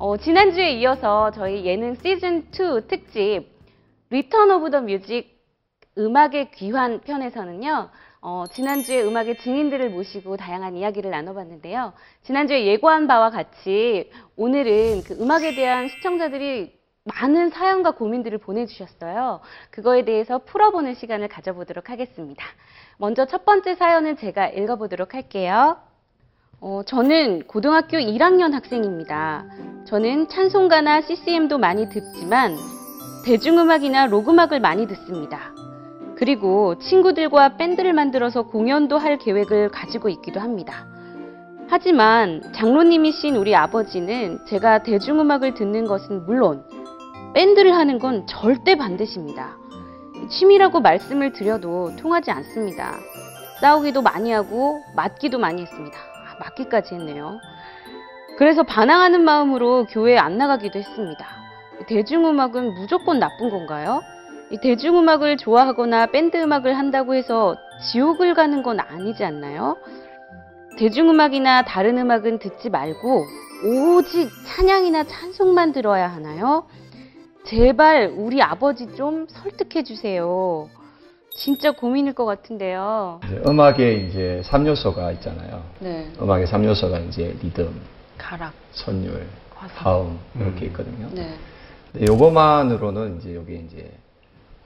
어, 지난주에 이어서 저희 예능 시즌2 특집 Return of the Music 음악의 귀환 편에서는요, 어, 지난주에 음악의 증인들을 모시고 다양한 이야기를 나눠봤는데요. 지난주에 예고한 바와 같이 오늘은 그 음악에 대한 시청자들이 많은 사연과 고민들을 보내주셨어요. 그거에 대해서 풀어보는 시간을 가져보도록 하겠습니다. 먼저 첫 번째 사연을 제가 읽어보도록 할게요. 어, 저는 고등학교 1학년 학생입니다. 저는 찬송가나 CCM도 많이 듣지만 대중음악이나 록음악을 많이 듣습니다. 그리고 친구들과 밴드를 만들어서 공연도 할 계획을 가지고 있기도 합니다. 하지만 장로님이신 우리 아버지는 제가 대중음악을 듣는 것은 물론 밴드를 하는 건 절대 반대십니다. 취미라고 말씀을 드려도 통하지 않습니다. 싸우기도 많이 하고 맞기도 많이 했습니다. 아, 맞기까지 했네요. 그래서 반항하는 마음으로 교회에 안 나가기도 했습니다. 대중음악은 무조건 나쁜 건가요? 대중음악을 좋아하거나 밴드 음악을 한다고 해서 지옥을 가는 건 아니지 않나요? 대중음악이나 다른 음악은 듣지 말고 오직 찬양이나 찬송만 들어야 하나요? 제발 우리 아버지 좀 설득해 주세요. 진짜 고민일 것 같은데요. 음악에 이제 3요소가 있잖아요. 네. 음악의 3요소가 이제 리듬, 가락. 선율. 화음 이렇게 음. 있거든요. 네. 근데 요것만으로는 이제 여기 이제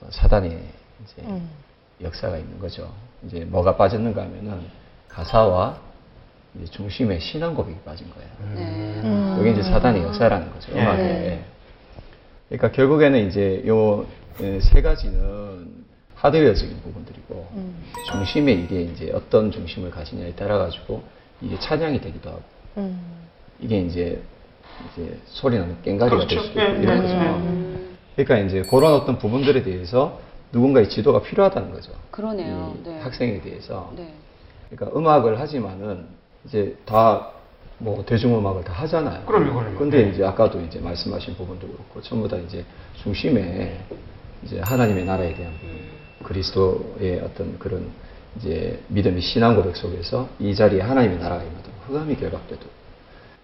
어, 사단의 이제 음. 역사가 있는 거죠. 이제 뭐가 빠졌는가 하면은 가사와 이제 중심의 신앙 고백이 빠진 거예요. 네. 여기 이제 사단의 역사라는 거죠. 네. 음악에. 네. 그러니까 결국에는 이제 요 세 가지는 하드웨어적인 부분들이고 음. 중심의 이게 이제 어떤 중심을 가지냐에 따라 가지고 이게 찬양이 되기도 하고 음. 이게 이제 이제 소리 나는 깽가리가 될 그렇죠. 수도 예, 있고 이런 예, 거죠. 예. 음. 그러니까 이제 그런 어떤 부분들에 대해서 누군가의 지도가 필요하다는 거죠. 그러네요. 이 네. 학생에 대해서. 네. 그러니까 음악을 하지만은 이제 다 뭐 대중음악을 다 하잖아요. 그럼요, 그럼요. 근데 네. 이제 아까도 이제 말씀하신 부분도 그렇고 전부 다 이제 중심에 이제 하나님의 나라에 대한 부분, 그리스도의 어떤 그런 이제 믿음의 신앙 고백 속에서 이 자리에 하나님의 나라가 임하도 흑암이 결박돼도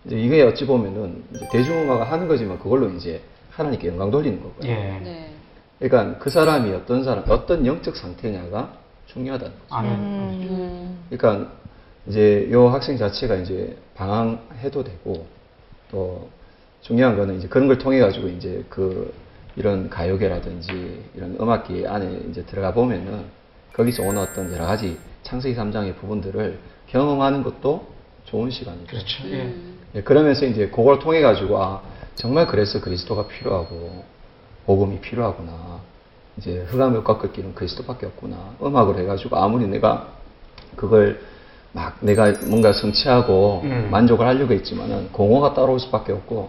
이제 이게 어찌 보면은 이제 대중음악을 하는 거지만 그걸로 이제 하나님께 영광 돌리는 거고요. 예. 네. 그러니까 그 사람이 어떤 사람, 어떤 영적 상태냐가 중요하다는 거죠. 아멘. 음. 그러니까 이제 요 학생 자체가 이제 방황해도 되고 또 중요한 거는 이제 그런 걸 통해 가지고 이제 그 이런 가요계라든지 이런 음악기 안에 이제 들어가 보면은 거기서 오는 어떤 여러 가지 창세기 3장의 부분들을 경험하는 것도 좋은 시간이죠. 그렇죠. 예. 음. 예, 그러면서 이제 그걸 통해 가지고 아 정말 그래서 그리스도가 필요하고 복음이 필요하구나. 이제 흑암을 꺾을 길은 그리스도밖에 없구나. 음악을 해가지고 아무리 내가 그걸 막 내가 뭔가 성취하고 음. 만족을 하려고 했지만은 공허가 따라올 수밖에 없고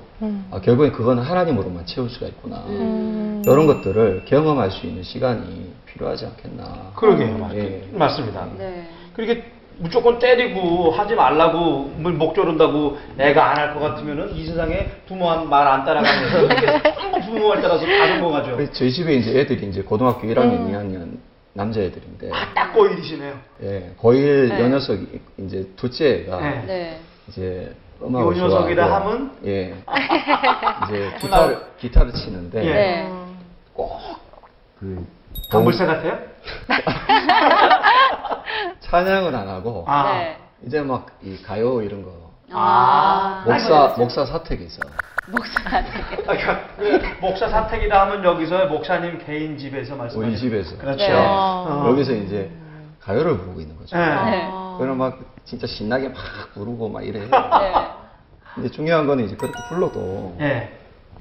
아, 결국엔 그거는 하나님으로만 채울 수가 있구나. 음. 이런 것들을 경험할 수 있는 시간이 필요하지 않겠나. 그러게요. 맞, 예. 맞습니다. 네. 그렇게 무조건 때리고 하지 말라고 뭐목 조른다고 애가 안 할 것 같으면은 이 세상에 부모 말안 따라가면 어떻게 전부 부모 말 따라서 다 넘어가죠. 그래서 저희 집에 이제 애들이 이제 고등학교 1학년, 2학년 남자애들인데 아, 딱 꼬일이시네요. 예, 고1 네. 요 녀석이 이제 둘째가 네. 네. 이제 음악을 요 녀석이라 좋아하고, 하면? 예 이제 기타를 기타를 치는데 예. 네. 그 강불새 같아요? 찬양을 안 하고 아. 네. 이제 막 이 가요 이런 거 아. 목사 목사 사택이 있어 목사 아, 그러니까 그 목사 사택이라 하면 여기서 목사님 개인 집에서 말씀하시는 우리 집에서 그렇죠. 네. 어. 여기서 이제 가요를 부르고 있는 거죠. 네. 네. 그럼 막 진짜 신나게 막 부르고 막 이래. 네. 근데 중요한 거는 이제 그렇게 불러도 예.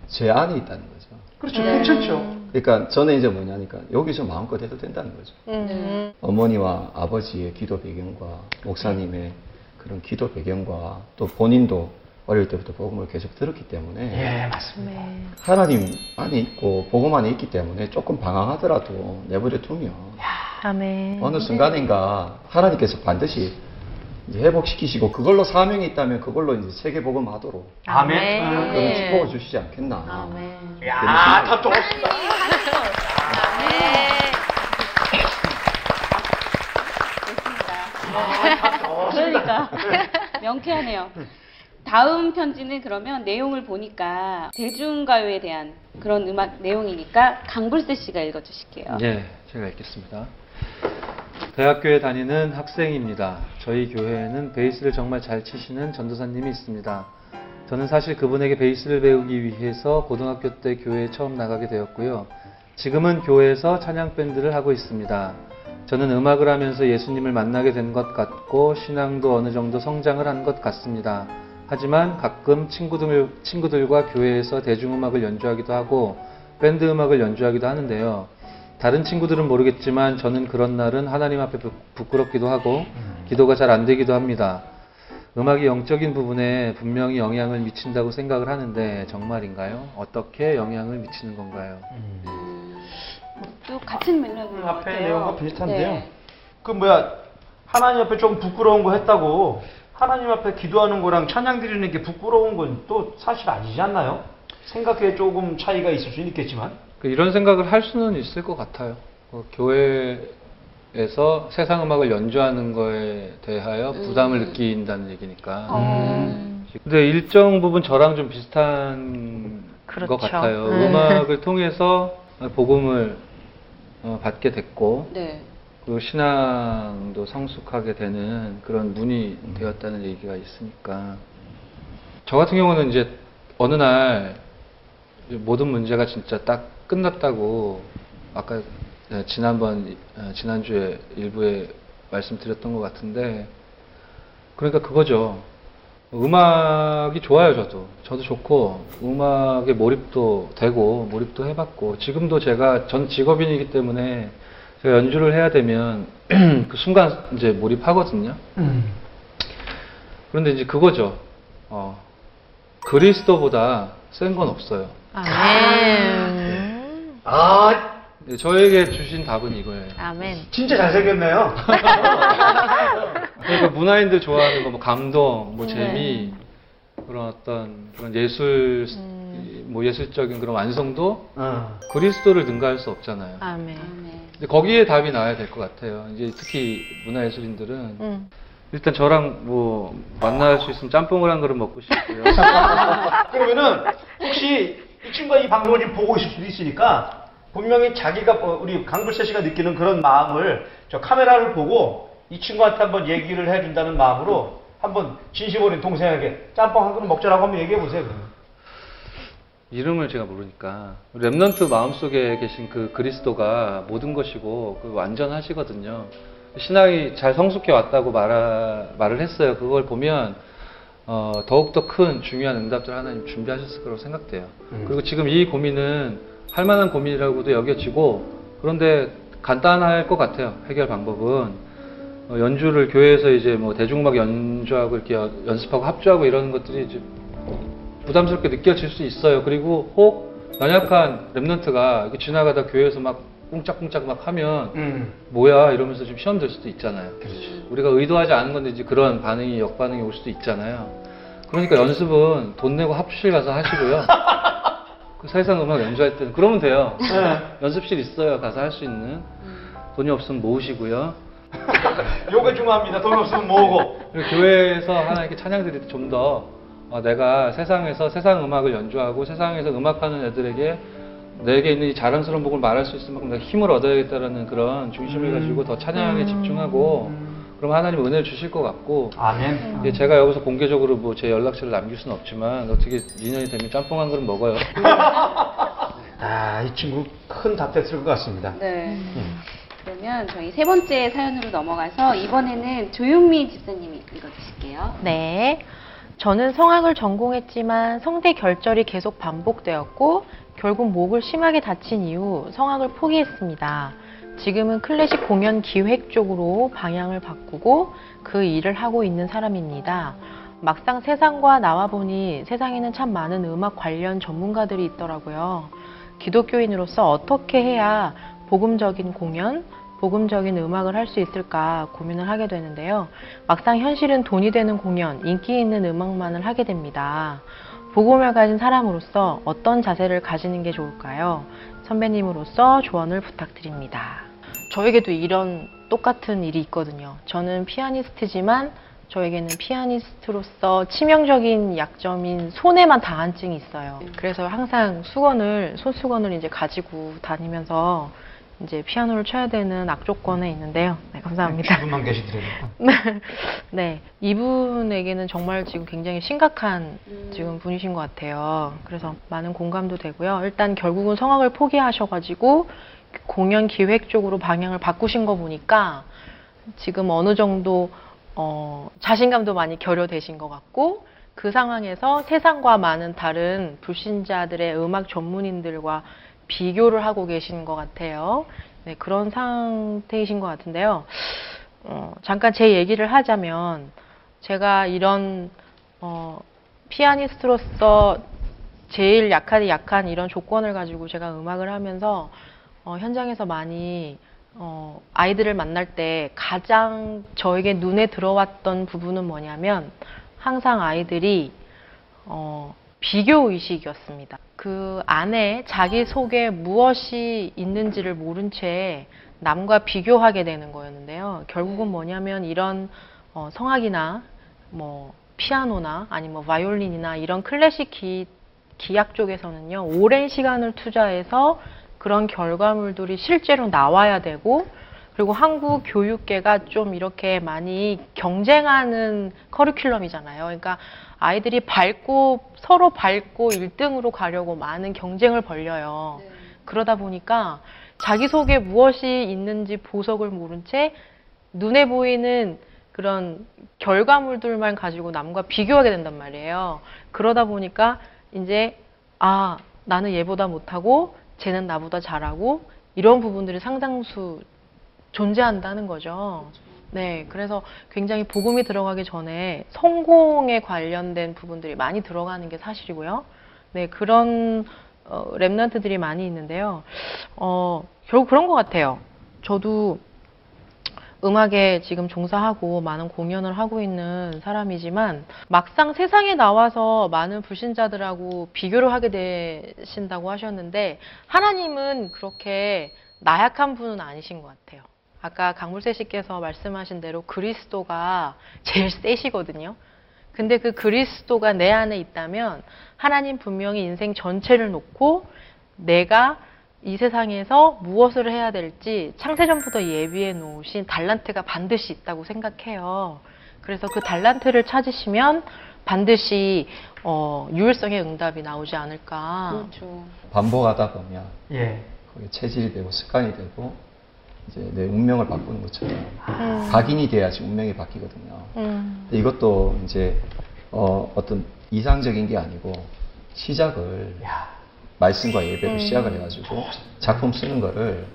제 안에 있다는 거죠. 그렇죠. 네. 괜찮죠. 그러니까 저는 이제 뭐냐니까 여기서 마음껏 해도 된다는 거죠. 네. 어머니와 아버지의 기도 배경과 목사님의 그런 기도 배경과 또 본인도 어릴 때부터 복음을 계속 들었기 때문에 예, 맞습니다. 하나님 안에 있고 복음 안에 있기 때문에 조금 방황하더라도 내버려 두면 아멘. 어느 순간인가 하나님께서 반드시 이제 회복시키시고 그걸로 사명이 있다면 그걸로 이제 세계 복음하도록 아멘. 그런 네. 축복을 주시지 않겠나. 아멘. 야, 다 좋습니다. 그러니까 명쾌하네요. 다음 편지는 그러면 내용을 보니까 대중가요에 대한 그런 음악 내용이니까 강불세 씨가 읽어주실게요. 예, 제가 읽겠습니다. 대학교에 다니는 학생입니다. 저희 교회에는 베이스를 정말 잘 치시는 전도사님이 있습니다. 저는 사실 그분에게 베이스를 배우기 위해서 고등학교 때 교회에 처음 나가게 되었고요. 지금은 교회에서 찬양 밴드를 하고 있습니다. 저는 음악을 하면서 예수님을 만나게 된 것 같고 신앙도 어느 정도 성장을 한 것 같습니다. 하지만 가끔 친구들, 친구들과 교회에서 대중음악을 연주하기도 하고 밴드 음악을 연주하기도 하는데요. 다른 친구들은 모르겠지만 저는 그런 날은 하나님 앞에 부- 부끄럽기도 하고 기도가 잘 안 되기도 합니다. 음악이 영적인 부분에 분명히 영향을 미친다고 생각을 하는데 정말인가요? 어떻게 영향을 미치는 건가요? 또 같은 것 앞에. 내용과 비슷한데요. 네. 그 뭐야 하나님 앞에 좀 부끄러운 거 했다고 하나님 앞에 기도하는 거랑 찬양 드리는 게 부끄러운 건 또 사실 아니지 않나요? 생각에 조금 차이가 있을 수는 있겠지만 그 이런 생각을 할 수는 있을 것 같아요. 그 교회에서 세상 음악을 연주하는 거에 대하여 부담을 음. 느낀다는 얘기니까. 음. 근데 일정 부분 저랑 좀 비슷한 그렇죠. 것 같아요. 음. 음악을 통해서 복음을 어, 받게 됐고 네. 그 신앙도 성숙하게 되는 그런 문이 되었다는 얘기가 있으니까 저 같은 경우는 이제 어느 날 모든 문제가 진짜 딱 끝났다고 아까 네, 지난번 어, 지난주에 일부에 말씀드렸던 것 같은데 그러니까 그거죠. 음악이 좋아요, 저도. 저도 좋고, 음악에 몰입도 되고, 몰입도 해봤고, 지금도 제가, 전 직업인이기 때문에, 제가 연주를 해야 되면, 그 순간 이제 몰입하거든요. 그런데 이제 그거죠. 어, 그리스도보다 센 건 없어요. 아멘. 아 네, 저에게 주신 답은 이거예요. 아멘. 진짜 잘생겼네요. 그러니까 문화인들 좋아하는 거, 뭐 감동, 뭐 네. 재미, 그런 어떤 그런 예술, 음. 뭐 예술적인 그런 완성도, 어. 그리스도를 능가할 수 없잖아요. 아멘. 아멘. 근데 거기에 답이 나와야 될 것 같아요. 이제 특히 문화예술인들은 음. 일단 저랑 뭐 만날 수 있으면 짬뽕을 한 그릇 먹고 싶고요. 그러면은 혹시 이 친구가 이 방송을 지금 보고 있을 수도 있으니까 분명히 자기가 어, 우리 강불세 씨가 느끼는 그런 마음을 저 카메라를 보고 이 친구한테 한번 얘기를 해준다는 마음으로 한번 진심 어린 동생에게 짬뽕 한 그릇 먹자라고 한번 얘기해 보세요. 그러면. 이름을 제가 모르니까 Remnant 마음속에 계신 그 그리스도가 모든 것이고 그 완전하시거든요. 신앙이 잘 성숙해 왔다고 말하, 말을 했어요. 그걸 보면 어, 더욱더 큰 중요한 응답들 하나님 준비하셨을 거라고 생각돼요. 음. 그리고 지금 이 고민은 할 만한 고민이라고도 여겨지고 그런데 간단할 것 같아요. 해결 방법은 어, 연주를 교회에서 이제 뭐 대중음악 연주하고 이렇게 연- 연습하고 합주하고 이러는 것들이 이제 부담스럽게 느껴질 수 있어요. 그리고 혹 연약한 랩런트가 지나가다 교회에서 막 꿍짝꿍짝 막 하면 음. 뭐야 이러면서 좀 시험 될 수도 있잖아요. 그렇죠. 우리가 의도하지 않은 건데 이제 그런 반응이 역반응이 올 수도 있잖아요. 그러니까 연습은 돈 내고 합주실 가서 하시고요. 그 사회상 음악 연주할 때는 그러면 돼요. 네. 연습실 있어요. 가서 할 수 있는. 돈이 없으면 모으시고요. 요게 중요합니다. 돈 없으면. 그리고 교회에서 하나 이렇게 찬양 드릴 때 좀더 어, 내가 세상에서 세상 음악을 연주하고 세상에서 음악하는 애들에게 내게 있는 이 자랑스러운 복을 말할 수 있을 만큼 내가 힘을 얻어야겠다라는 그런 중심을 가지고 더 찬양에 집중하고 그럼 하나님 은혜를 주실 것 같고 아멘. 이게 제가 여기서 공개적으로 뭐 제 연락처를 남길 수는 없지만 어떻게 인연이 되면 짬뽕 한 그릇 먹어요. 아, 이 친구 큰 답 됐을 것 같습니다. 네. 그러면 저희 세 번째 사연으로 넘어가서 이번에는 조용미 집사님이 읽어주실게요. 네. 저는 성악을 전공했지만 성대 결절이 계속 반복되었고 결국 목을 심하게 다친 이후 성악을 포기했습니다. 지금은 클래식 공연 기획 쪽으로 방향을 바꾸고 그 일을 하고 있는 사람입니다. 막상 세상과 나와 보니 세상에는 참 많은 음악 관련 전문가들이 있더라고요. 기독교인으로서 어떻게 해야 복음적인 공연, 복음적인 음악을 할 수 있을까 고민을 하게 되는데요. 막상 현실은 돈이 되는 공연, 인기 있는 음악만을 하게 됩니다. 복음을 가진 사람으로서 어떤 자세를 가지는 게 좋을까요? 선배님으로서 조언을 부탁드립니다. 저에게도 이런 똑같은 일이 있거든요. 저는 피아니스트지만 저에게는 피아니스트로서 치명적인 약점인 손에만 다한증이 있어요. 그래서 항상 수건을 손수건을 이제 가지고 다니면서 이제 피아노를 쳐야 되는 악조건에 있는데요. 네, 감사합니다. 두분만 계시더라고요. 네, 이분에게는 정말 지금 굉장히 심각한 지금 분이신 것 같아요. 그래서 많은 공감도 되고요. 일단 결국은 성악을 포기하셔가지고 공연 기획 쪽으로 방향을 바꾸신 거 보니까 지금 어느 정도 어, 자신감도 많이 결여되신 것 같고 그 상황에서 세상과 많은 다른 불신자들의 음악 전문인들과 비교를 하고 계신 것 같아요. 네, 그런 상태이신 것 같은데요. 어, 잠깐 제 얘기를 하자면 제가 이런 어, 피아니스트로서 제일 약한 약한 이런 조건을 가지고 제가 음악을 하면서 어, 현장에서 많이 어, 아이들을 만날 때 가장 저에게 눈에 들어왔던 부분은 뭐냐면 항상 아이들이 어, 비교 의식이었습니다. 그 안에 자기 속에 무엇이 있는지를 모른 채 남과 비교하게 되는 거였는데요. 결국은 뭐냐면 이런 어, 성악이나 뭐 피아노나 아니면 뭐 바이올린이나 이런 클래식 기, 기악 쪽에서는요 오랜 시간을 투자해서 그런 결과물들이 실제로 나와야 되고 그리고 한국 교육계가 좀 이렇게 많이 경쟁하는 커리큘럼이잖아요. 그러니까 아이들이 밟고 서로 밟고 1등으로 가려고 많은 경쟁을 벌려요. 그러다 보니까 자기 속에 무엇이 있는지 보석을 모른 채 눈에 보이는 그런 결과물들만 가지고 남과 비교하게 된단 말이에요. 그러다 보니까 이제 아 나는 얘보다 못하고 쟤는 나보다 잘하고 이런 부분들이 상당수 존재한다는 거죠. 네, 그래서 굉장히 복음이 들어가기 전에 성공에 관련된 부분들이 많이 들어가는 게 사실이고요. 네, 그런 어, 랩런트들이 많이 있는데요. 어, 결국 그런 것 같아요. 저도 음악에 지금 종사하고 많은 공연을 하고 있는 사람이지만 막상 세상에 나와서 많은 불신자들하고 비교를 하게 되신다고 하셨는데 하나님은 그렇게 나약한 분은 아니신 것 같아요. 아까 강물세 씨께서 말씀하신 대로 그리스도가 제일 세시거든요. 근데 그 그리스도가 내 안에 있다면 하나님 분명히 인생 전체를 놓고 내가 이 세상에서 무엇을 해야 될지 창세전부터 예비해 놓으신 달란트가 반드시 있다고 생각해요. 그래서 그 달란트를 찾으시면 반드시 어, 유일성의 응답이 나오지 않을까. 그렇죠. 반복하다 보면 예. 그게 체질이 되고 습관이 되고 내 운명을 바꾸는 것처럼 음. 각인이 돼야지 운명이 바뀌거든요. 음. 이것도 이제 어, 어떤 이상적인 게 아니고 시작을 말씀과 예배로 음. 시작을 해가지고 작품 쓰는 거를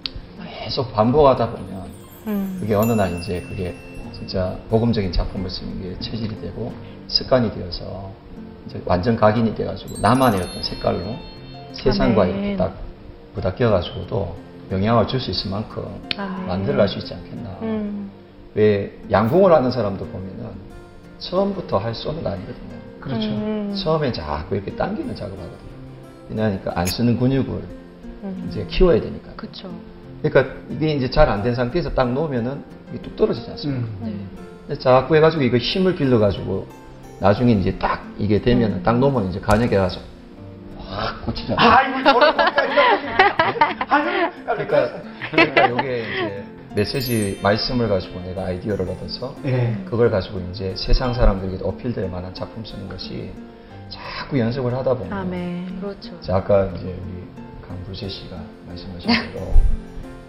계속 반복하다 보면 음. 그게 어느 날 이제 그게 진짜 복음적인 작품을 쓰는 게 체질이 되고 습관이 되어서 이제 완전 각인이 돼가지고 나만의 어떤 색깔로 세상과. 이렇게 딱 부닥겨가지고도 영향을 줄 수 있을 만큼 아멘. 만들어갈 수 있지 않겠나. 음. 왜 양궁을 하는 사람도 보면은 처음부터 할 수는 아니거든요. 그렇죠. 음. 처음에 자꾸 이렇게 당기는 작업하거든요. 왜냐하니까 안 쓰는 근육을 음. 이제 키워야 되니까. 그쵸. 그러니까 이게 이제 잘 안 된 상태에서 딱 놓으면은 이게 뚝 떨어지지 않습니까? 음. 네. 근데 자꾸 해가지고 이거 힘을 길러가지고 나중에 이제 딱 이게 되면은 딱 놓으면 이제 간역에 가서 확 꽂히잖아요. 아이고 그러니까, 그러니까 이게 이제 메시지 말씀을 가지고 내가 아이디어를 얻어서 예. 그걸 가지고 이제 세상 사람들에게 어필될 만한 작품 쓰는 것이 자꾸 연습을 하다 보면 아멘. 그렇죠. 이제 아까 이제 우리 강불세 씨가 말씀하신 대로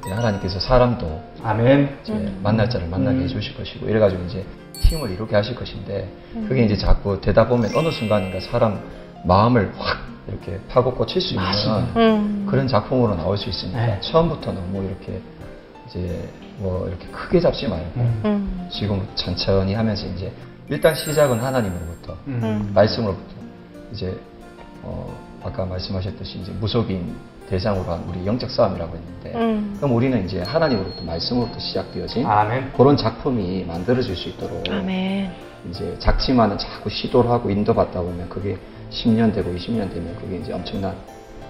이제 하나님께서 사람도 아멘. 이제 음. 만날 자를 만나게 음. 해주실 것이고 이래가지고 이제 팀을 이루게 하실 것인데 그게 이제 자꾸 되다 보면 어느 순간인가 사람 마음을 확 이렇게 파고 꽂힐 수 있는 음. 그런 작품으로 나올 수 있으니까 네. 처음부터 너무 이렇게 이제 뭐 이렇게 크게 잡지 말고 음. 음. 지금 천천히 하면서 이제 일단 시작은 하나님으로부터 음. 말씀으로부터 이제 어, 아까 말씀하셨듯이 이제 무속인 대상으로 한 우리 영적 싸움이라고 했는데 음. 그럼 우리는 이제 하나님으로부터 말씀으로부터 시작되어진 아멘. 그런 작품이 만들어질 수 있도록 아멘. 이제 작지만은 자꾸 시도를 하고 인도받다 보면 그게 10년 되고 20년 되면 그게 이제 엄청난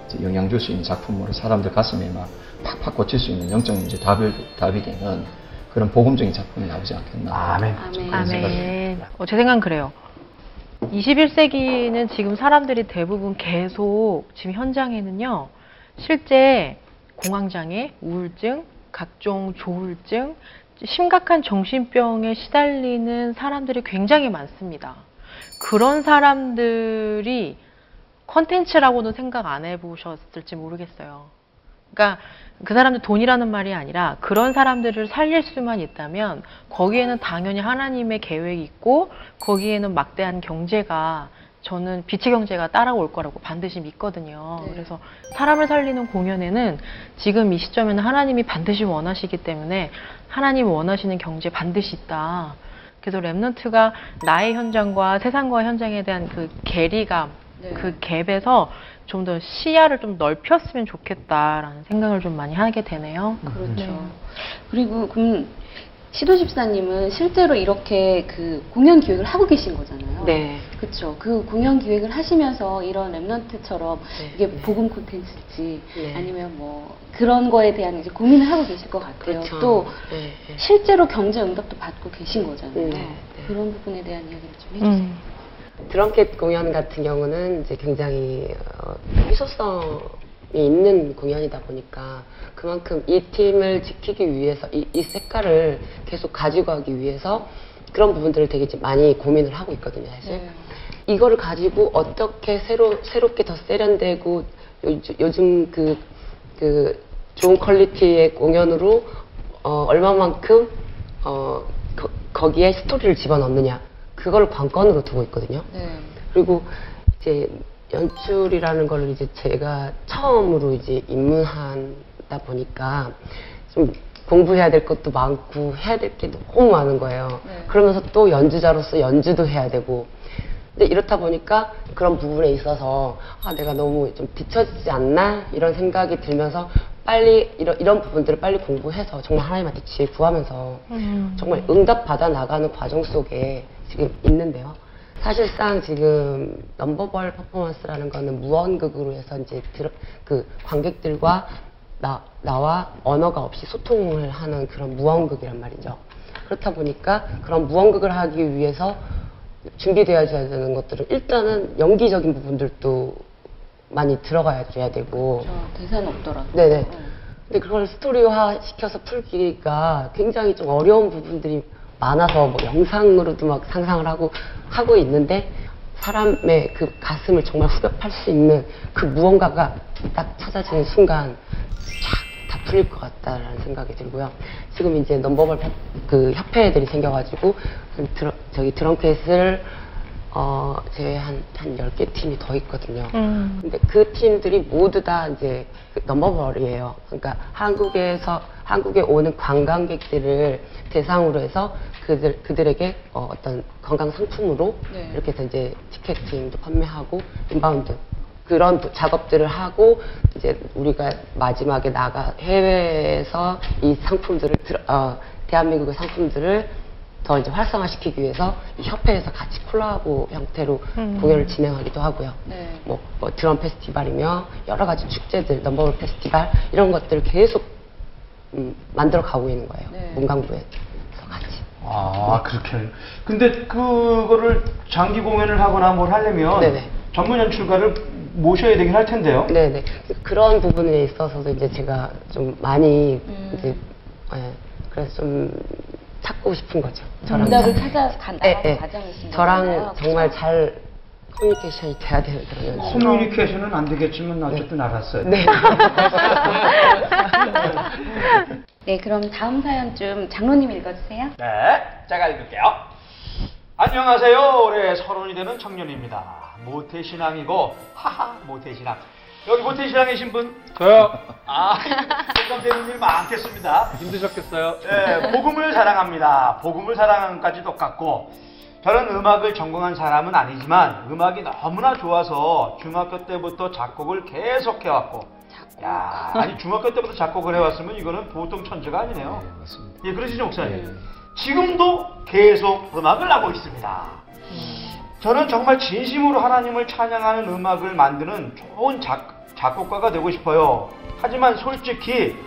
이제 영향 줄 수 있는 작품으로 사람들 가슴에 막 팍팍 꽂힐 수 있는 영적 이제 답이, 답이 되는 그런 복음적인 작품이 나오지 않겠나. 아멘. 아멘. 아멘. 어, 제 생각은 그래요. 21세기는 지금 사람들이 대부분 계속 지금 현장에는요, 실제 공황장애, 우울증, 각종 조울증, 심각한 정신병에 시달리는 사람들이 굉장히 많습니다. 그런 사람들이 컨텐츠라고는 생각 안 해보셨을지 모르겠어요. 그러니까 그 사람들 돈이라는 말이 아니라 그런 사람들을 살릴 수만 있다면 거기에는 당연히 하나님의 계획이 있고 거기에는 막대한 경제가 저는 빛의 경제가 따라올 거라고 반드시 믿거든요. 네. 그래서 사람을 살리는 공연에는 지금 이 시점에는 하나님이 반드시 원하시기 때문에 하나님이 원하시는 경제 반드시 있다. 그래서 랩넌트가 나의 현장과 세상과 현장에 대한 그 괴리감, 네. 그 갭에서 좀 더 시야를 좀 넓혔으면 좋겠다라는 생각을 좀 많이 하게 되네요. 그렇죠. 네. 그리고 그럼 시도 집사님은 실제로 이렇게 그 공연 기획을 하고 계신 거잖아요. 네. 그렇죠. 그 공연 기획을 하시면서 이런 랩런트처럼 네, 이게 네. 복음 콘텐츠일지 네. 아니면 뭐 그런 거에 대한 이제 고민을 하고 계실 것 같아요. 그렇죠. 또 네, 네. 실제로 경제 응답도 받고 계신 거잖아요. 네, 네. 그런 부분에 대한 이야기를 좀 해주세요. 음. 드럼캣 공연 같은 경우는 이제 굉장히 어, 희소성이 있는 공연이다 보니까 그만큼 이 팀을 지키기 위해서 이, 이 색깔을 계속 가지고 가기 위해서 그런 부분들을 되게 좀 많이 고민을 하고 있거든요, 사실. 네. 이거를 가지고 어떻게 새로 새롭게 더 세련되고 요즘, 요즘 그, 그 좋은 퀄리티의 공연으로 어, 얼마만큼 어, 거, 기에 스토리를 집어넣느냐 그걸 관건으로 두고 있거든요. 네. 그리고 이제 연출이라는 걸 이제 제가 처음으로 이제 입문하다 보니까 좀 공부해야 될 것도 많고 해야 될 게 너무 많은 거예요. 네. 그러면서 또 연주자로서 연주도 해야 되고. 근데 이렇다 보니까 그런 부분에 있어서 아 내가 너무 좀 뒤처지지 않나 이런 생각이 들면서 빨리 이런 이런 부분들을 빨리 공부해서 정말 하나님한테 지혜 구하면서 음. 정말 응답 받아 나가는 과정 속에 지금 있는데요. 사실상 지금 넘버벌 퍼포먼스라는 거는 무언극으로 해서 이제 들어, 그 관객들과 나, 나와 언어가 없이 소통을 하는 그런 무언극이란 말이죠. 그렇다 보니까 그런 무언극을 하기 위해서 준비되어야 되는 것들은 일단은 연기적인 부분들도 많이 들어가야 줘야 되고 저 대사는 없더라고요. 네네. 어. 근데 그걸 스토리화 시켜서 풀기가 굉장히 좀 어려운 부분들이 많아서 뭐 영상으로도 막 상상을 하고 하고 있는데 사람의 그 가슴을 정말 후벼팔 수 있는 그 무언가가 딱 찾아지는 순간 쫙다 풀릴 것 같다라는 생각이 들고요. 지금 이제 넘버벌 협- 그 협회들이 생겨가지고 한 드러, 저기 드럼캣을 어 제한 한 10개 팀이 더 있거든요. 음. 근데 그 팀들이 모두 다 이제 그 non-verbal이에요. 그러니까 한국에서 한국에 오는 관광객들을 대상으로 해서 그들 그들에게 어, 떤 관광 상품으로 네. 이렇게 해서 이제 ticketing도 판매하고 inbound 그런 부- 작업들을 하고 이제 우리가 마지막에 나가 해외에서 이 상품들을 들어- 어, 대한민국의 상품들을 더 이제 활성화시키기 위해서 이 협회에서 같이 콜라보 형태로 음. 공연을 진행하기도 하고요. 네. 뭐, 뭐 드럼 페스티벌이며 여러 가지 축제들, non-verbal 페스티벌 이런 것들을 계속 음, 만들어 가고 있는 거예요. 네. 문광부에서 같이. 아, 그렇게. 근데 그거를 장기 공연을 하거나 뭘 하려면 네네. 전문 연출가를 모셔야 되긴 할 텐데요. 네네. 그런 부분에 있어서도 이제 제가 좀 많이 음. 이제 예, 그래서 좀 찾고 싶은 거죠. 저랑 응답을 잘- 찾아 간 예, 예. 과정이신 저랑 거잖아요. 정말? 잘 커뮤니케이션이 돼야 연출. 커뮤니케이션은 안 되겠지만 어쨌든 알았어요. 네. 네, 그럼 다음 사연 좀 장로님 읽어주세요. 네, 제가 읽을게요. 안녕하세요. 올해 서른이 되는 청년입니다. 모태신앙이고, 하하, 모태신앙. 여기 모태신앙이신 분? 저요. 아, 공감되는 일 많겠습니다. 힘드셨겠어요? 예, 복음을 사랑합니다. 복음을 사랑함까지 똑같고, 저는 음악을 전공한 사람은 아니지만 음악이 너무나 좋아서 중학교 때부터 작곡을 계속 해왔고 야, 아니 중학교 때부터 작곡을 해왔으면 이거는 보통 천재가 아니네요. 네, 맞습니다. 예, 그러시죠, 목사님? 네. 지금도 계속 음악을 하고 있습니다. 저는 정말 진심으로 하나님을 찬양하는 음악을 만드는 좋은 작, 작곡가가 되고 싶어요. 하지만 솔직히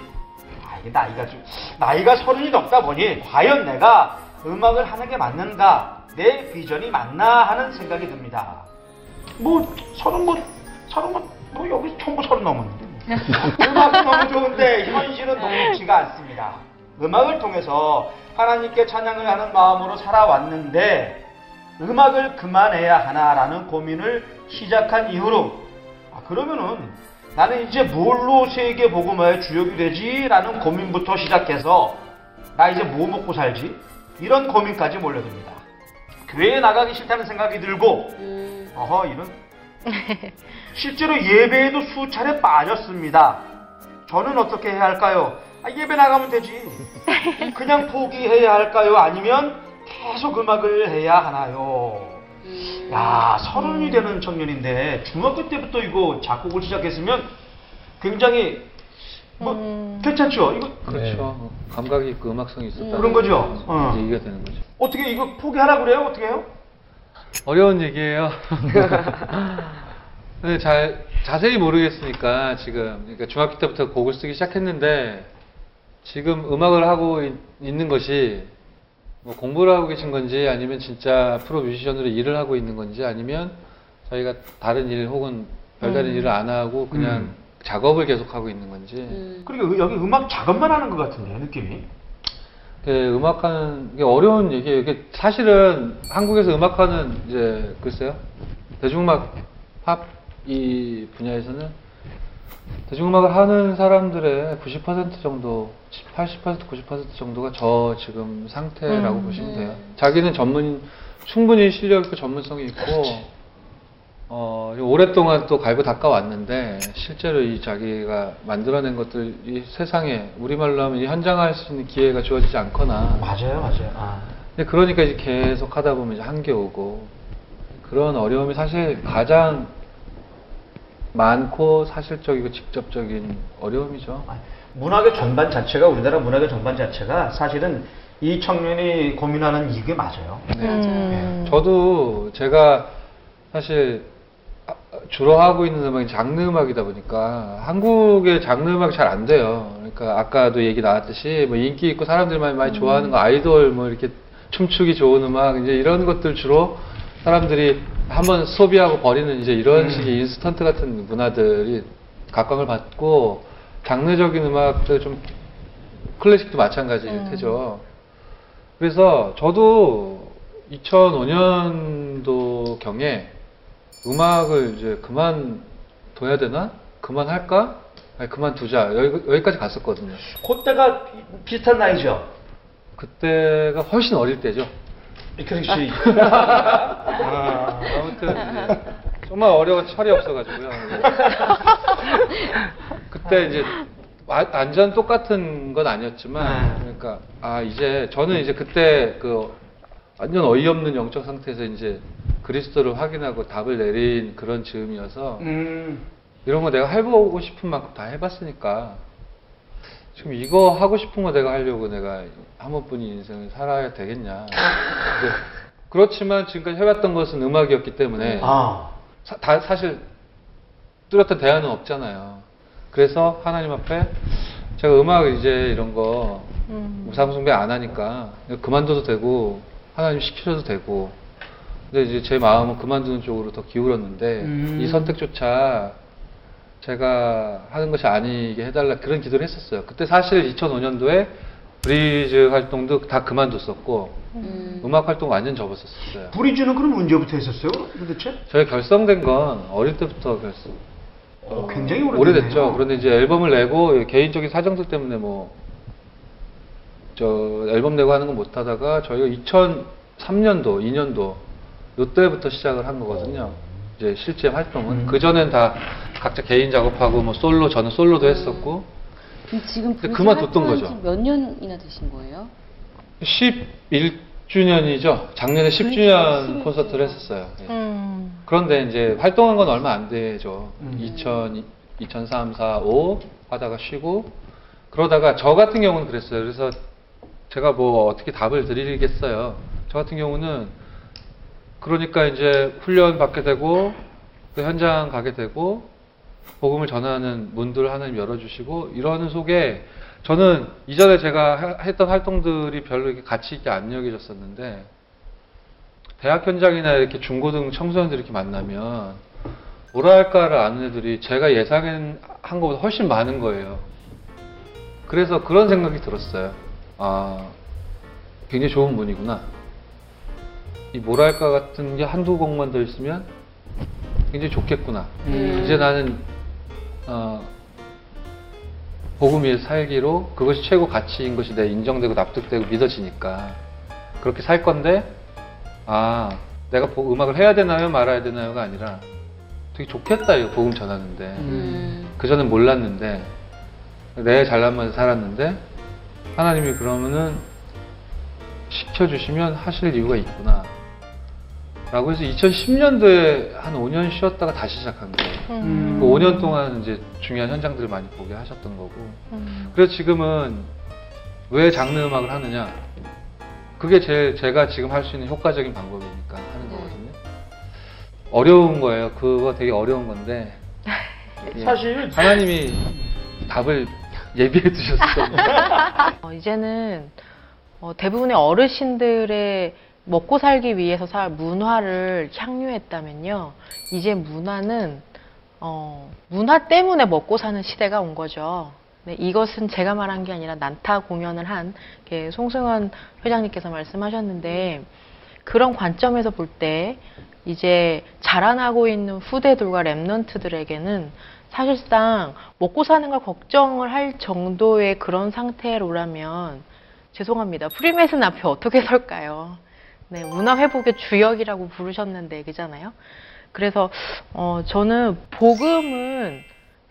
아, 이게 나이가 좀 나이가 서른이 넘다 보니 과연 내가 음악을 하는 게 맞는가, 내 비전이 맞나 하는 생각이 듭니다. 뭐 서른 뭐 서른 뭐, 뭐 여기 전부 서른 넘었는데. 뭐. 음악은 너무 좋은데 현실은 녹록지가 않습니다. 음악을 통해서 하나님께 찬양을 하는 마음으로 살아왔는데 음악을 그만해야 하나라는 고민을 시작한 이후로 아, 그러면은 나는 이제 뭘로 세계 복음화의 주역이 되지라는 고민부터 시작해서 나 이제 뭐 먹고 살지 이런 고민까지 몰려듭니다. 교회에 나가기 싫다는 생각이 들고 음, 어허 이런 실제로 예배에도 수차례 빠졌습니다. 저는 어떻게 해야 할까요? 아, 예배 나가면 되지. 그냥 포기해야 할까요? 아니면 계속 음악을 해야 하나요? 음. 야, 서른이 되는 청년인데 중학교 때부터 이거 작곡을 시작했으면 굉장히 뭐 음. 괜찮죠? 이거 그렇죠. 감각이 있고 음악성이 있었다. 그런 거죠? 어. 이제 이해가 되는 거죠. 어떻게 이거 포기하라 그래요? 어떻게 해요? 어려운 얘기예요. 근데 잘 자세히 모르겠으니까 지금 그러니까 중학교 때부터 곡을 쓰기 시작했는데 지금 음악을 하고 있, 는 것이 뭐 공부를 하고 계신 건지 아니면 진짜 프로 뮤지션으로 일을 하고 있는 건지 아니면 저희가 다른 일 혹은 별다른 일을 안 하고 그냥 음. 작업을 계속 하고 있는 건지 음. 그러니까 여기 음악 작업만 하는 것 같은데 느낌이. 그 음악하는 게 어려운 얘기예요. 이게 사실은 한국에서 음악하는 이제 글쎄요 대중음악 팝 이 분야에서는 대중음악을 하는 사람들의 90% 정도, 80% 90% 정도가 저 지금 상태라고 음. 보시면 돼요. 자기는 전문 충분히 실력 있고 전문성이 있고 어, 오랫동안 또 갈고 닦아왔는데 실제로 이 자기가 만들어낸 것들 이 세상에 우리말로 하면 이 현장할 수 있는 기회가 주어지지 않거나 맞아요, 맞아요. 아. 근데 그러니까 이제 계속 하다 보면 이제 한계 오고 그런 어려움이 사실 가장 많고 사실적이고 직접적인 어려움이죠. 문학의 전반 자체가 우리나라 문학의 전반 자체가 사실은 이 청년이 고민하는 이게 맞아요. 음. 저도 제가 사실 아, 주로 하고 있는 음악이 장르 음악이다 보니까 한국의 장르 음악이 잘 안 돼요. 그러니까 아까도 얘기 나왔듯이 뭐 인기 있고 사람들이 많이, 많이 좋아하는 거 아이돌 뭐 이렇게 춤추기 좋은 음악 이제 이런 것들 주로 사람들이 한번 소비하고 버리는 이제 이런 음. 식의 인스턴트 같은 문화들이 각광을 받고 장르적인 음악들 좀 클래식도 마찬가지일 음. 테죠. 그래서 저도 2005년도 경에 음악을 이제 그만둬야 되나? 그만할까? 아니, 그만두자. 여기, 여기 까지 갔었거든요. 그때가 비슷한 나이죠. 그때가 훨씬 어릴 때죠. 그렇지. 아, 아무튼 이제 정말 어려워 철이 없어가지고요. 그때 이제 와- 완전 똑같은 건 아니었지만 네. 그러니까 아 이제 저는 이제 그때 그 완전 어이없는 영적 상태에서 이제 그리스도를 확인하고 답을 내린 그런 즈음이어서 음. 이런 거 내가 해보고 싶은 만큼 다 해봤으니까 지금 이거 하고 싶은 거 내가 하려고 내가 한 번뿐인 인생을 살아야 되겠냐. 그렇지만 지금까지 해왔던 것은 음악이었기 때문에 아. 사, 다- 사실 뚜렷한 대안은 없잖아요. 그래서 하나님 앞에 제가 음악 이제 이런 거 음. 우상숭배 안 하니까 그만둬도 되고 하나님 시키셔도 되고 근데 이제 제 마음은 그만두는 쪽으로 더 기울었는데 음. 이 선택조차 제가 하는 것이 아니게 해달라 그런 기도를 했었어요. 그때 사실 2005년도에 브리즈 활동도 다 그만뒀었고 음. 음악 활동 완전 접었었어요. 브리즈는 그럼 언제부터 했었어요? 도대체? 저희 결성된 건 어릴 때부터 결성. 어, 굉장히 오래됐네요. 오래됐죠. 그런데 이제 앨범을 내고 개인적인 사정들 때문에 뭐, 저, 앨범 내고 하는 건 못 하다가 저희가 2003년도, 2년도, 요때부터 시작을 한 거거든요. 이제 실제 활동은. 음. 그전엔 다 각자 개인 작업하고 뭐 솔로, 저는 솔로도 했었고, 그럼 지금 근데 그만뒀던 활동한 거죠. 지몇 년이나 되신 거예요? 11, 10주년이죠. 작년에 10주년 콘서트를 했었어요. 예. 음. 그런데 이제 활동한 건 얼마 안 되죠. 음. 2000, 2003, 4, 5 하다가 쉬고 그러다가 저 같은 경우는 그랬어요. 그래서 제가 뭐 어떻게 답을 드리겠어요. 저 같은 경우는 그러니까 이제 훈련 받게 되고 또 현장 가게 되고 복음을 전하는 문들 하나님 열어주시고 이러는 속에 저는 이전에 제가 하- 했던 활동들이 별로 이렇게 가치 있게 안 여겨졌었는데 대학 현장이나 이렇게 중고등 청소년들 이렇게 만나면 뭐라 할까를 아는 애들이 제가 예상한 것보다 훨씬 많은 거예요. 그래서 그런 생각이 들었어요. 아, 굉장히 좋은 분이구나. 이 뭐랄까 같은 게 한두 곡만 더 있으면 굉장히 좋겠구나. 음. 이제 나는 어, 복음 위에 살기로 그것이 최고 가치인 것이 내 인정되고 납득되고 믿어지니까 그렇게 살 건데 아 내가 보- 음악을 해야 되나요 말아야 되나요가 아니라 되게 좋겠다 이거 복음 전하는데 음. 그 전엔 몰랐는데 내 잘난만 살았는데 하나님이 그러면은 시켜주시면 하실 이유가 있구나 라고 해서 2010년도에 한 5년 쉬었다가 다시 시작한 거예요. 음. 그 5년 동안 이제 중요한 현장들을 많이 보게 하셨던 거고. 음. 그래서 지금은 왜 장르 음악을 하느냐? 그게 제일 제가 지금 할 수 있는 효과적인 방법이니까 하는 거거든요. 어려운 거예요. 그거 되게 어려운 건데. 예. 사실 하나님이 답을 예비해 두셨어요. 어, 이제는 어, 대부분의 어르신들의 먹고 살기 위해서 살 문화를 향유했다면요. 이제 문화는 어, 문화 때문에 먹고 사는 시대가 온 거죠. 네, 이것은 제가 말한 게 아니라 난타 공연을 한 송승헌 회장님께서 말씀하셨는데 그런 관점에서 볼 때 이제 자라나고 있는 후대들과 랩런트들에게는 사실상 먹고 사는 걸 걱정을 할 정도의 그런 상태로라면 죄송합니다. 프리메슨 앞에 어떻게 설까요? 네, 문화 회복의 주역이라고 부르셨는데 그잖아요. 그래서 어, 저는 복음은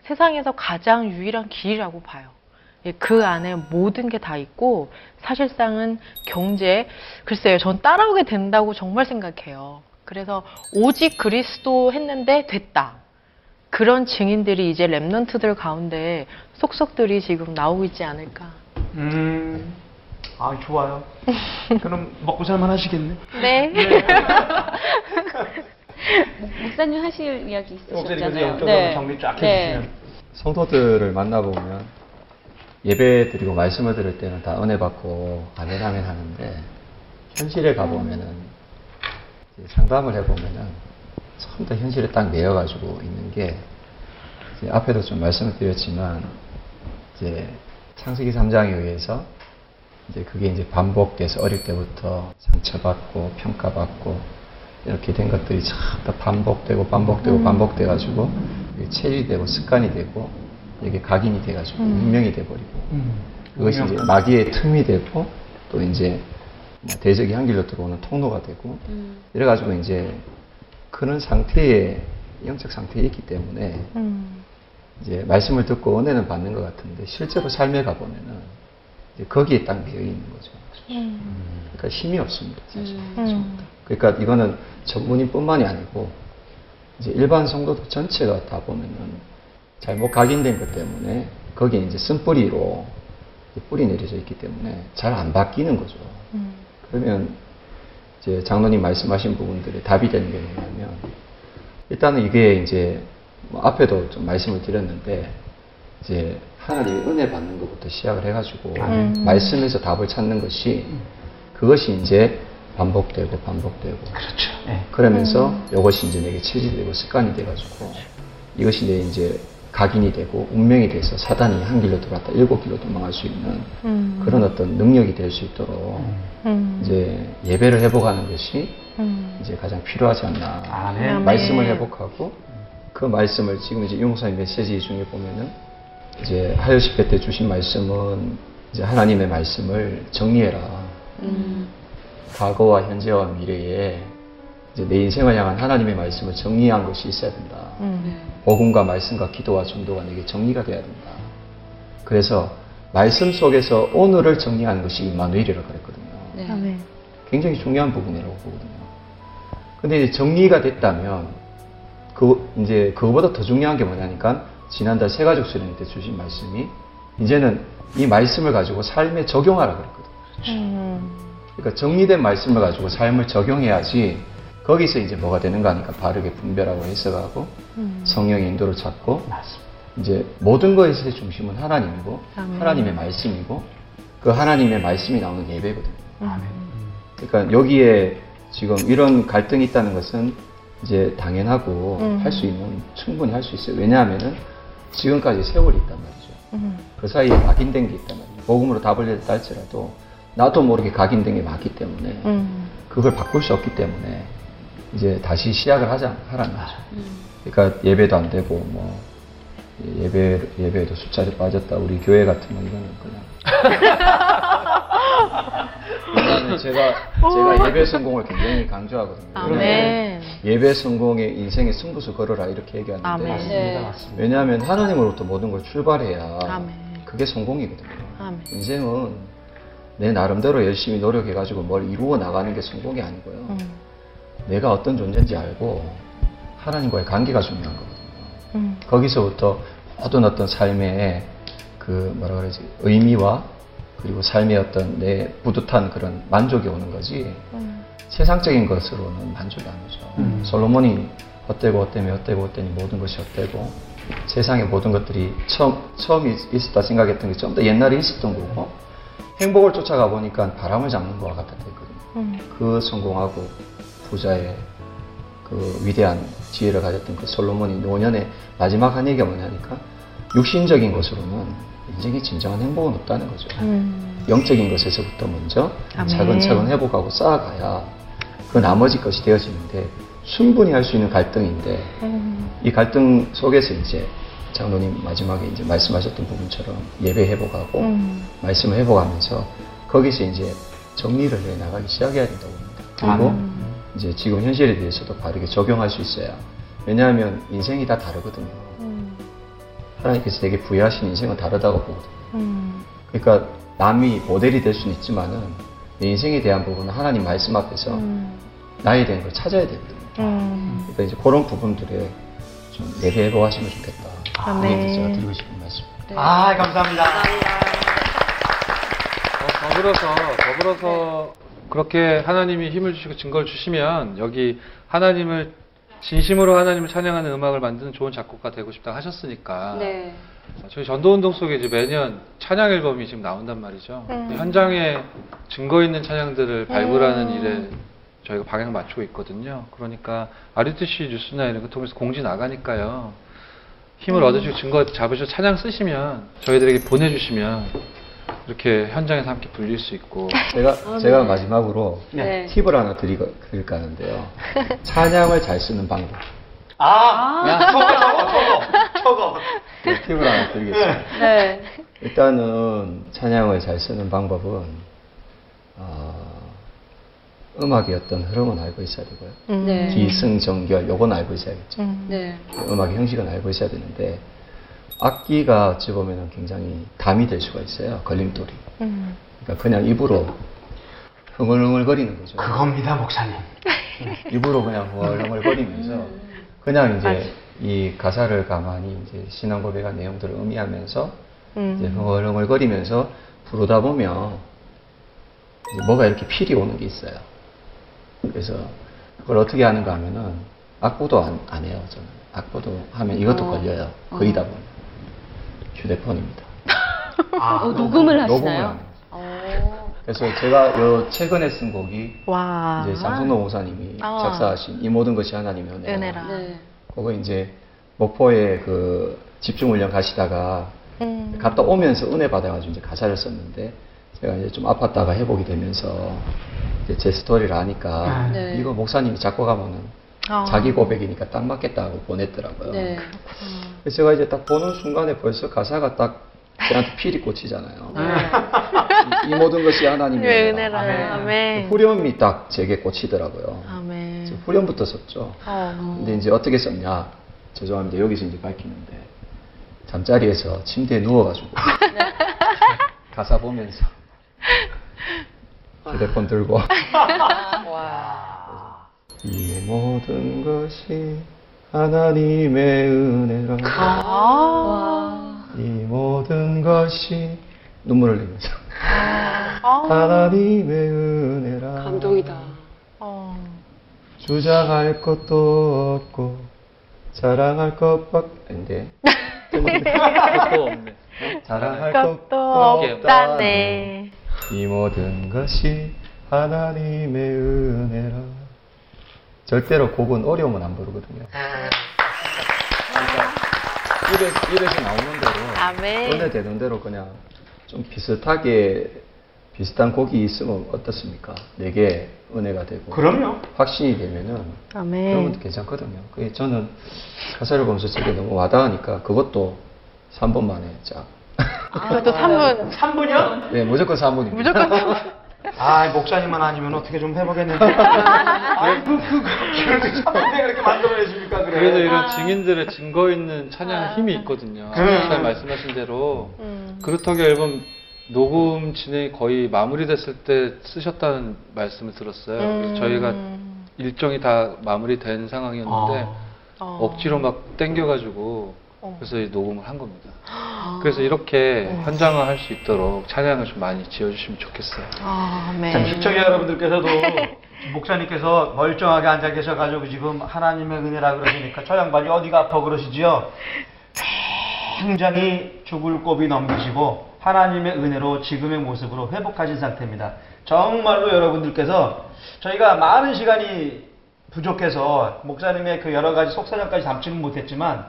세상에서 가장 유일한 길이라고 봐요. 예, 그 안에 모든 게 다 있고 사실상은 경제 글쎄요, 전 따라오게 된다고 정말 생각해요. 그래서 오직 그리스도 했는데 됐다. 그런 증인들이 이제 랩런트들 가운데 속속들이 지금 나오고 있지 않을까. 음. 아 좋아요. 그럼 먹고 살만 하시겠네. 네. 목사님 하실 이야기 있으셨잖아요. 영적으로 정리 쫙 해주시면. 성도들을 만나보면 예배 드리고 말씀을 들을 때는 다 은혜 받고 아멘 아멘 하는데 현실에 가보면은 상담을 해보면은 처음 다 현실에 딱 매여가지고 있는 게 이제 앞에도 좀 말씀을 드렸지만 이제 창세기 3장에 의해서 이제 그게 이제 반복돼서 어릴 때부터 상처받고 평가받고 이렇게 된 것들이 다 반복되고 반복되고 반복돼가지고 이게 체질이 되고 습관이 되고 이게 각인이 돼가지고 운명이 돼버리고 음. 그것이 이제 마귀의 틈이 되고 또 이제 뭐 대적이 한 길로 들어오는 통로가 되고 음. 이래가지고 이제 그런 상태에 영적 상태에 있기 때문에 음. 이제 말씀을 듣고 은혜는 받는 것 같은데 실제로 삶에 가보면은 거기에 딱 매여 있는 거죠. 음. 그러니까 힘이 없습니다, 사실. 음. 그러니까 이거는 전문인뿐만이 아니고 이제 일반 성도들 전체가 다 보면은 잘못 각인된 것 때문에 거기에 이제 쓴뿌리로 뿌리 내려져 있기 때문에 잘 안 바뀌는 거죠. 음. 그러면 이제 장로님 말씀하신 부분들이 답이 되는 게 뭐냐면 일단은 이게 이제 뭐 앞에도 좀 말씀을 드렸는데 이제 하나님의 은혜 받는 것부터 시작을 해가지고 음. 말씀에서 답을 찾는 것이 그것이 이제 반복되고 반복되고 그렇죠. 네. 그러면서 이것이 이제 내게 체질되고 습관이 돼가지고 이것이 내 이제 각인이 되고 운명이 돼서 사단이 한 길로 들어왔다 일곱 길로 도망갈 수 있는 음. 그런 어떤 능력이 될 수 있도록 음. 이제 예배를 회복하는 것이 음. 이제 가장 필요하지 않나. 아멘. 아멘. 말씀을 회복하고 그 말씀을 지금 이제 용사의 메시지 중에 보면은 이제 하여 집회 때 주신 말씀은 이제 하나님의 말씀을 정리해라. 음. 과거와 현재와 미래에 이제 내 인생을 향한 하나님의 말씀을 정리한 것이 있어야 된다. 음. 복음과 말씀과 기도와 전도가 내게 정리가 돼야 된다. 그래서 말씀 속에서 오늘을 정리하는 것이 임마누엘이라고 그랬거든요. 네. 굉장히 중요한 부분이라고 보거든요. 근데 이제 정리가 됐다면 그 이제 그거보다 더 중요한 게 뭐냐니까 지난달 세가족 수련회 때 주신 말씀이 이제는 이 말씀을 가지고 삶에 적용하라 그랬거든요. 음. 그러니까 정리된 말씀을 가지고 삶을 적용해야지 거기서 이제 뭐가 되는가 하니까 바르게 분별하고 해석하고 음. 성령의 인도를 찾고 이제 모든 것의 중심은 하나님이고 아멘. 하나님의 말씀이고 그 하나님의 말씀이 나오는 예배거든요. 음. 그러니까 여기에 지금 이런 갈등이 있다는 것은 이제 당연하고 음. 할수 있는 충분히 할 수 있어요. 왜냐하면은 지금까지 세월이 있단 말이죠. 음. 그 사이에 각인된 게 있단 말이에요. 복음으로 답을 내다 할지라도 나도 모르게 각인된 게 많기 때문에 음. 그걸 바꿀 수 없기 때문에 이제 다시 시작을 하자 하라는 거죠. 그러니까 예배도 안 되고 뭐 예배 예배에도 숫자에 빠졌다. 우리 교회 같으면 이거는 그냥. 왜냐하면 제가 제가 예배 성공을 굉장히 강조하거든요. 아멘. 예배 성공의 인생의 승부수 걸어라 이렇게 얘기하는데 아멘. 네. 왜냐하면 하나님으로부터 모든 걸 출발해야 아멘. 그게 성공이거든요. 아멘. 인생은 내 나름대로 열심히 노력해 가지고 뭘 이루어 나가는 게 성공이 아니고요. 음. 내가 어떤 존재인지 알고 하나님과의 관계가 중요한 거거든요. 음. 거기서부터 모든 어떤 삶의 그 뭐라 그러지 의미와 그리고 삶의 어떤 내 뿌듯한 그런 만족이 오는 거지 음. 세상적인 것으로는 만족이 안 오죠. 음. 솔로몬이 헛되고 헛되며 헛되고 헛되니 모든 것이 헛되고 세상의 모든 것들이 처음, 처음 있- 있었다 생각했던 게 좀 더 옛날에 있었던 거고 행복을 쫓아가 보니까 바람을 잡는 거와 같았거든요. 음. 그 성공하고 부자의 그 위대한 지혜를 가졌던 그 솔로몬이 노년의 마지막 한 얘기가 뭐냐니까 육신적인 것으로는 인생의 진정한 행복은 없다는 거죠. 음. 영적인 것에서부터 먼저 아멘. 차근차근 회복하고 쌓아가야 그 나머지 것이 되어지는데 충분히 할 수 있는 갈등인데 음. 이 갈등 속에서 이제 장로님 마지막에 이제 말씀하셨던 부분처럼 예배 회복하고 음. 말씀을 회복하면서 거기서 이제 정리를 해 나가기 시작해야 된다고 봅니다. 그리고 음. 이제 지금 현실에 대해서도 바르게 적용할 수 있어야. 왜냐하면 인생이 다 다르거든요. 음. 하나님께서 되게 부여하신 인생은 다르다고 보거든요. 음. 그러니까 남이 모델이 될 수는 있지만은 내 인생에 대한 부분은 하나님 말씀 앞에서 음. 나에 대한 걸 찾아야 되거든요. 음. 그러니까 이제 그런 부분들에 좀 예배 회복하시면 좋겠다. 아멘. 이게 이제 제가 드리고 싶은 말씀. 아, 감사합니다. 어, 더불어서 더불어서 그렇게 하나님이 힘을 주시고 증거를 주시면 여기 하나님을 진심으로 하나님을 찬양하는 음악을 만드는 좋은 작곡가 되고 싶다 하셨으니까 네. 저희 전도운동 속에 이제 매년 찬양 앨범이 지금 나온단 말이죠. 음. 현장에 증거 있는 찬양들을 발굴하는 음. 일에 저희가 방향 맞추고 있거든요. 그러니까 RUTC 뉴스나 이런 거 통해서 공지 나가니까요. 힘을 음. 얻으시고 증거 잡으셔서 찬양 쓰시면 저희들에게 보내주시면 이렇게 현장에서 함께 불릴 수 있고 제가 제가 마지막으로 네. 팁을 하나 드리고, 드릴까 하는데요. 찬양을 잘 쓰는 방법. 아, 저거, 저거, 저거, 저거. 네, 팁을 하나 드리겠습니다. 네. 일단은 찬양을 잘 쓰는 방법은 어, 음악의 어떤 흐름은 알고 있어야 되고요. 음. 네. 기승전결 요건 알고 있어야겠죠. 음. 네. 음악의 형식은 알고 있어야 되는데 악기가 어찌 보면 굉장히 담이 될 수가 있어요. 걸림돌이. 음. 그러니까 그냥 입으로 흥얼흥얼거리는 거죠. 그겁니다, 목사님. 입으로 그냥 흥얼흥얼거리면서 그냥 이제 이 가사를 가만히 이제 신앙 고백한 내용들을 의미하면서 이제 음. 흥얼흥얼거리면서 부르다 보면 이제 뭐가 이렇게 필이 오는 게 있어요. 그래서 그걸 어떻게 하는가 하면은 악보도 안, 안 해요. 저는 악보도 하면 이것도 어. 걸려요. 거의 다 보면 휴대폰입니다. 아, 어, 녹음을 녹음을 하시나요? 안 해요. 어. 그래서 제가 요 최근에 쓴 곡이 와. 이제 장성노 목사님이 아. 작사하신 이 모든 것이 하나님의 은혜라. 은혜라. 네. 그거 이제 목포에 그 집중 훈련 가시다가 음. 갔다 오면서 은혜 받아가지고 이제 가사를 썼는데 제가 이제 좀 아팠다가 회복이 되면서 이제 제 스토리를 아니까 네. 이거 목사님이 작곡하면은 아. 자기 고백이니까 딱 맞겠다 하고 보냈더라고요. 네. 그래서 제가 이제 딱 보는 순간에 벌써 가사가 딱 저한테 필이 꽂히잖아요. 이, 이 모든 것이 하나님의 왜 은혜라. 은혜라. 아멘. 후렴이 딱 제게 꽂히더라고요. 아멘. 후렴부터 썼죠. 어. 근데 이제 어떻게 썼냐? 죄송합니다. 여기서 이제 밝히는데 잠자리에서 침대에 누워가지고 가사 보면서 휴대폰 들고 와. 이 모든 것이 하나님의 은혜라 아. 이 모든 것이 눈물을 흘리면서 아. 하나님의 은혜라 감동이다. 어. 주장할 것도 없고 자랑할 것밖 인데 것도 없네. 자랑할 것도 것도 없다네. 이 모든 것이 하나님의 은혜라 절대로 곡은 어려우면 안 부르거든요 입에, 입에 서 나오는 대로 아멘. 은혜 되는 대로 그냥 좀 비슷하게 비슷한 곡이 있으면 어떻습니까? 내게 은혜가 되고 그럼요. 확신이 되면은 아멘. 그러면 괜찮거든요. 그게 저는 가사를 보면서 저게 너무 와닿으니까 그것도 3분 만에 쫙. 그것도 3분. 3분이요? 네, 무조건 3분입니다. 무조건 3분. 아, 목사님만 아니면 어떻게 좀 해보겠는데. 아, 그, 그, 그, 그렇게 3분에 그렇게 만들어내십니까, 그래. 그래도 이런 증인들의 증거 있는 찬양 힘이 있거든요. 그래. 아까 말씀하신 대로 음. 그루터기 앨범 녹음 진행이 거의 마무리됐을 때 쓰셨다는 말씀을 들었어요. 음. 저희가 일정이 다 마무리된 상황이었는데 어. 억지로 막 땡겨가지고 어. 그래서 이 녹음을 한 겁니다. 그래서 이렇게 현장화 할 수 있도록 찬양을 좀 많이 지어주시면 좋겠어요. 아, 아멘. 참 시청자 여러분들께서도 목사님께서 멀쩡하게 앉아 계셔가지고 지금 하나님의 은혜라 그러시니까 저 양반이 어디가 아파 그러시지요? 굉장히 죽을 고비 넘기시고 하나님의 은혜로 지금의 모습으로 회복하신 상태입니다. 정말로 여러분들께서 저희가 많은 시간이 부족해서 목사님의 그 여러 가지 속사정까지 담지는 못했지만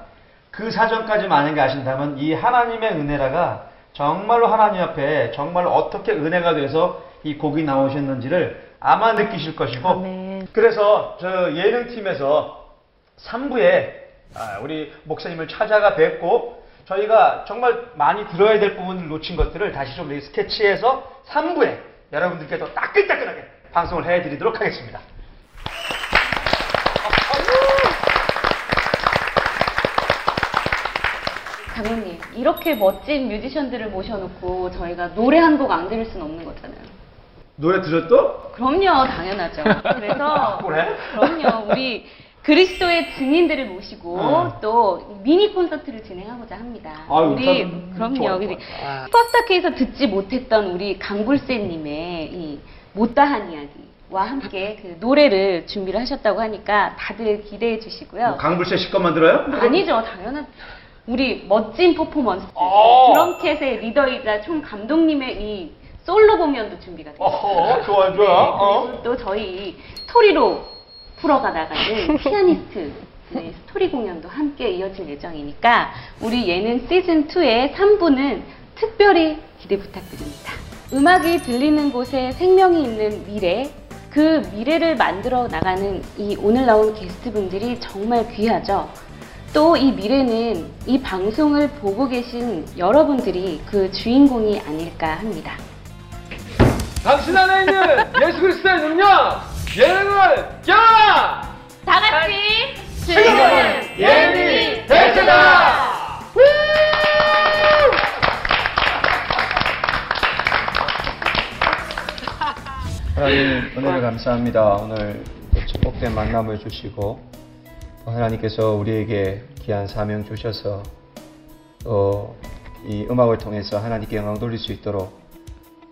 그 사정까지 만약에 아신다면 이 하나님의 은혜라가 정말로 하나님 앞에 정말로 어떻게 은혜가 돼서 이 곡이 나오셨는지를 아마 느끼실 것이고 아멘. 그래서 저 예능팀에서 3부에 아, 우리 목사님을 찾아가 뵙고 저희가 정말 많이 들어야 될 부분을 놓친 것들을 다시 좀 스케치해서 3부에 여러분들께 더 따끈따끈하게 방송을 해드리도록 하겠습니다. 장로님, 이렇게 멋진 뮤지션들을 모셔놓고 저희가 노래 한 곡 안 들을 수는 없는 거잖아요. 노래 들었어? 그럼요, 당연하죠. 그래서 그래? 그럼요, 우리 그리스도의 증인들을 모시고 어. 또 미니 콘서트를 진행하고자 합니다. 아유, 우리 참 그럼요, 우리 좋아요. 슈퍼스타K에서 듣지 못했던 우리 강불새님의 이 못다한 이야기 와 함께 그 노래를 준비를 하셨다고 하니까 다들 기대해 주시고요. 뭐 강불새 씨 것만 들어요? 아니죠, 당연한. 우리 멋진 퍼포먼스, 어. 드럼캣의 리더이자 총 감독님의 이 솔로 공연도 준비가. 어허, 좋아, 좋아. 어? 그리고 또 저희 스토리로 풀어가 나가는 피아니스트 의 스토리 공연도 함께 이어질 예정이니까 우리 예능 시즌 2의 3부는 특별히 기대 부탁드립니다. 음악이 들리는 곳에 생명이 있는 미래, 그 미래를 만들어 나가는 이 오늘 나온 게스트분들이 정말 귀하죠. 또 이 미래는 이 방송을 보고 계신 여러분들이 그 주인공이 아닐까 합니다. 당신 안에 있는 예수 그리스도의 능력 예능을 껴라 다 같이 지금은 예능이 대세다 하나님 은혜를 감사합니다. 오늘 또 축복된 만남을 주시고 또 하나님께서 우리에게 귀한 사명 주셔서 또 이 음악을 통해서 하나님께 영광 돌릴 수 있도록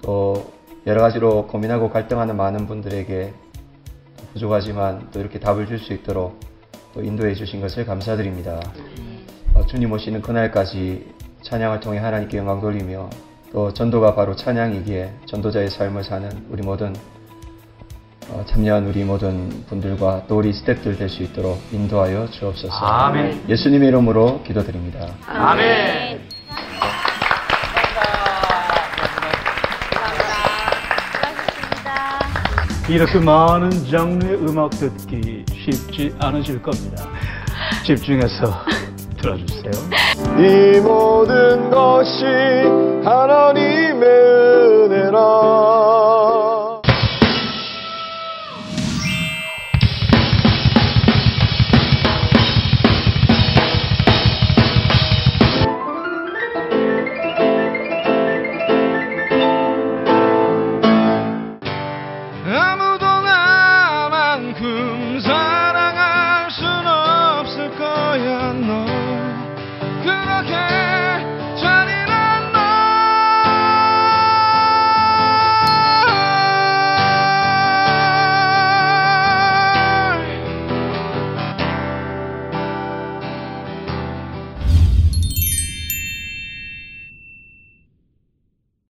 또 여러 가지로 고민하고 갈등하는 많은 분들에게 부족하지만 또 이렇게 답을 줄 수 있도록 또 인도해 주신 것을 감사드립니다. 어, 주님 오시는 그날까지 찬양을 통해 하나님께 영광 돌리며 또 전도가 바로 찬양이기에 전도자의 삶을 사는 우리 모든 어, 참여한 우리 모든 분들과 또 우리 스태프들 될 수 있도록 인도하여 주옵소서. 아멘. 예수님의 이름으로 기도드립니다. 아멘. 이렇게 많은 장르의 음악 듣기 쉽지 않으실 겁니다. 집중해서 들어주세요. 이 모든 것이 하나님의 은혜라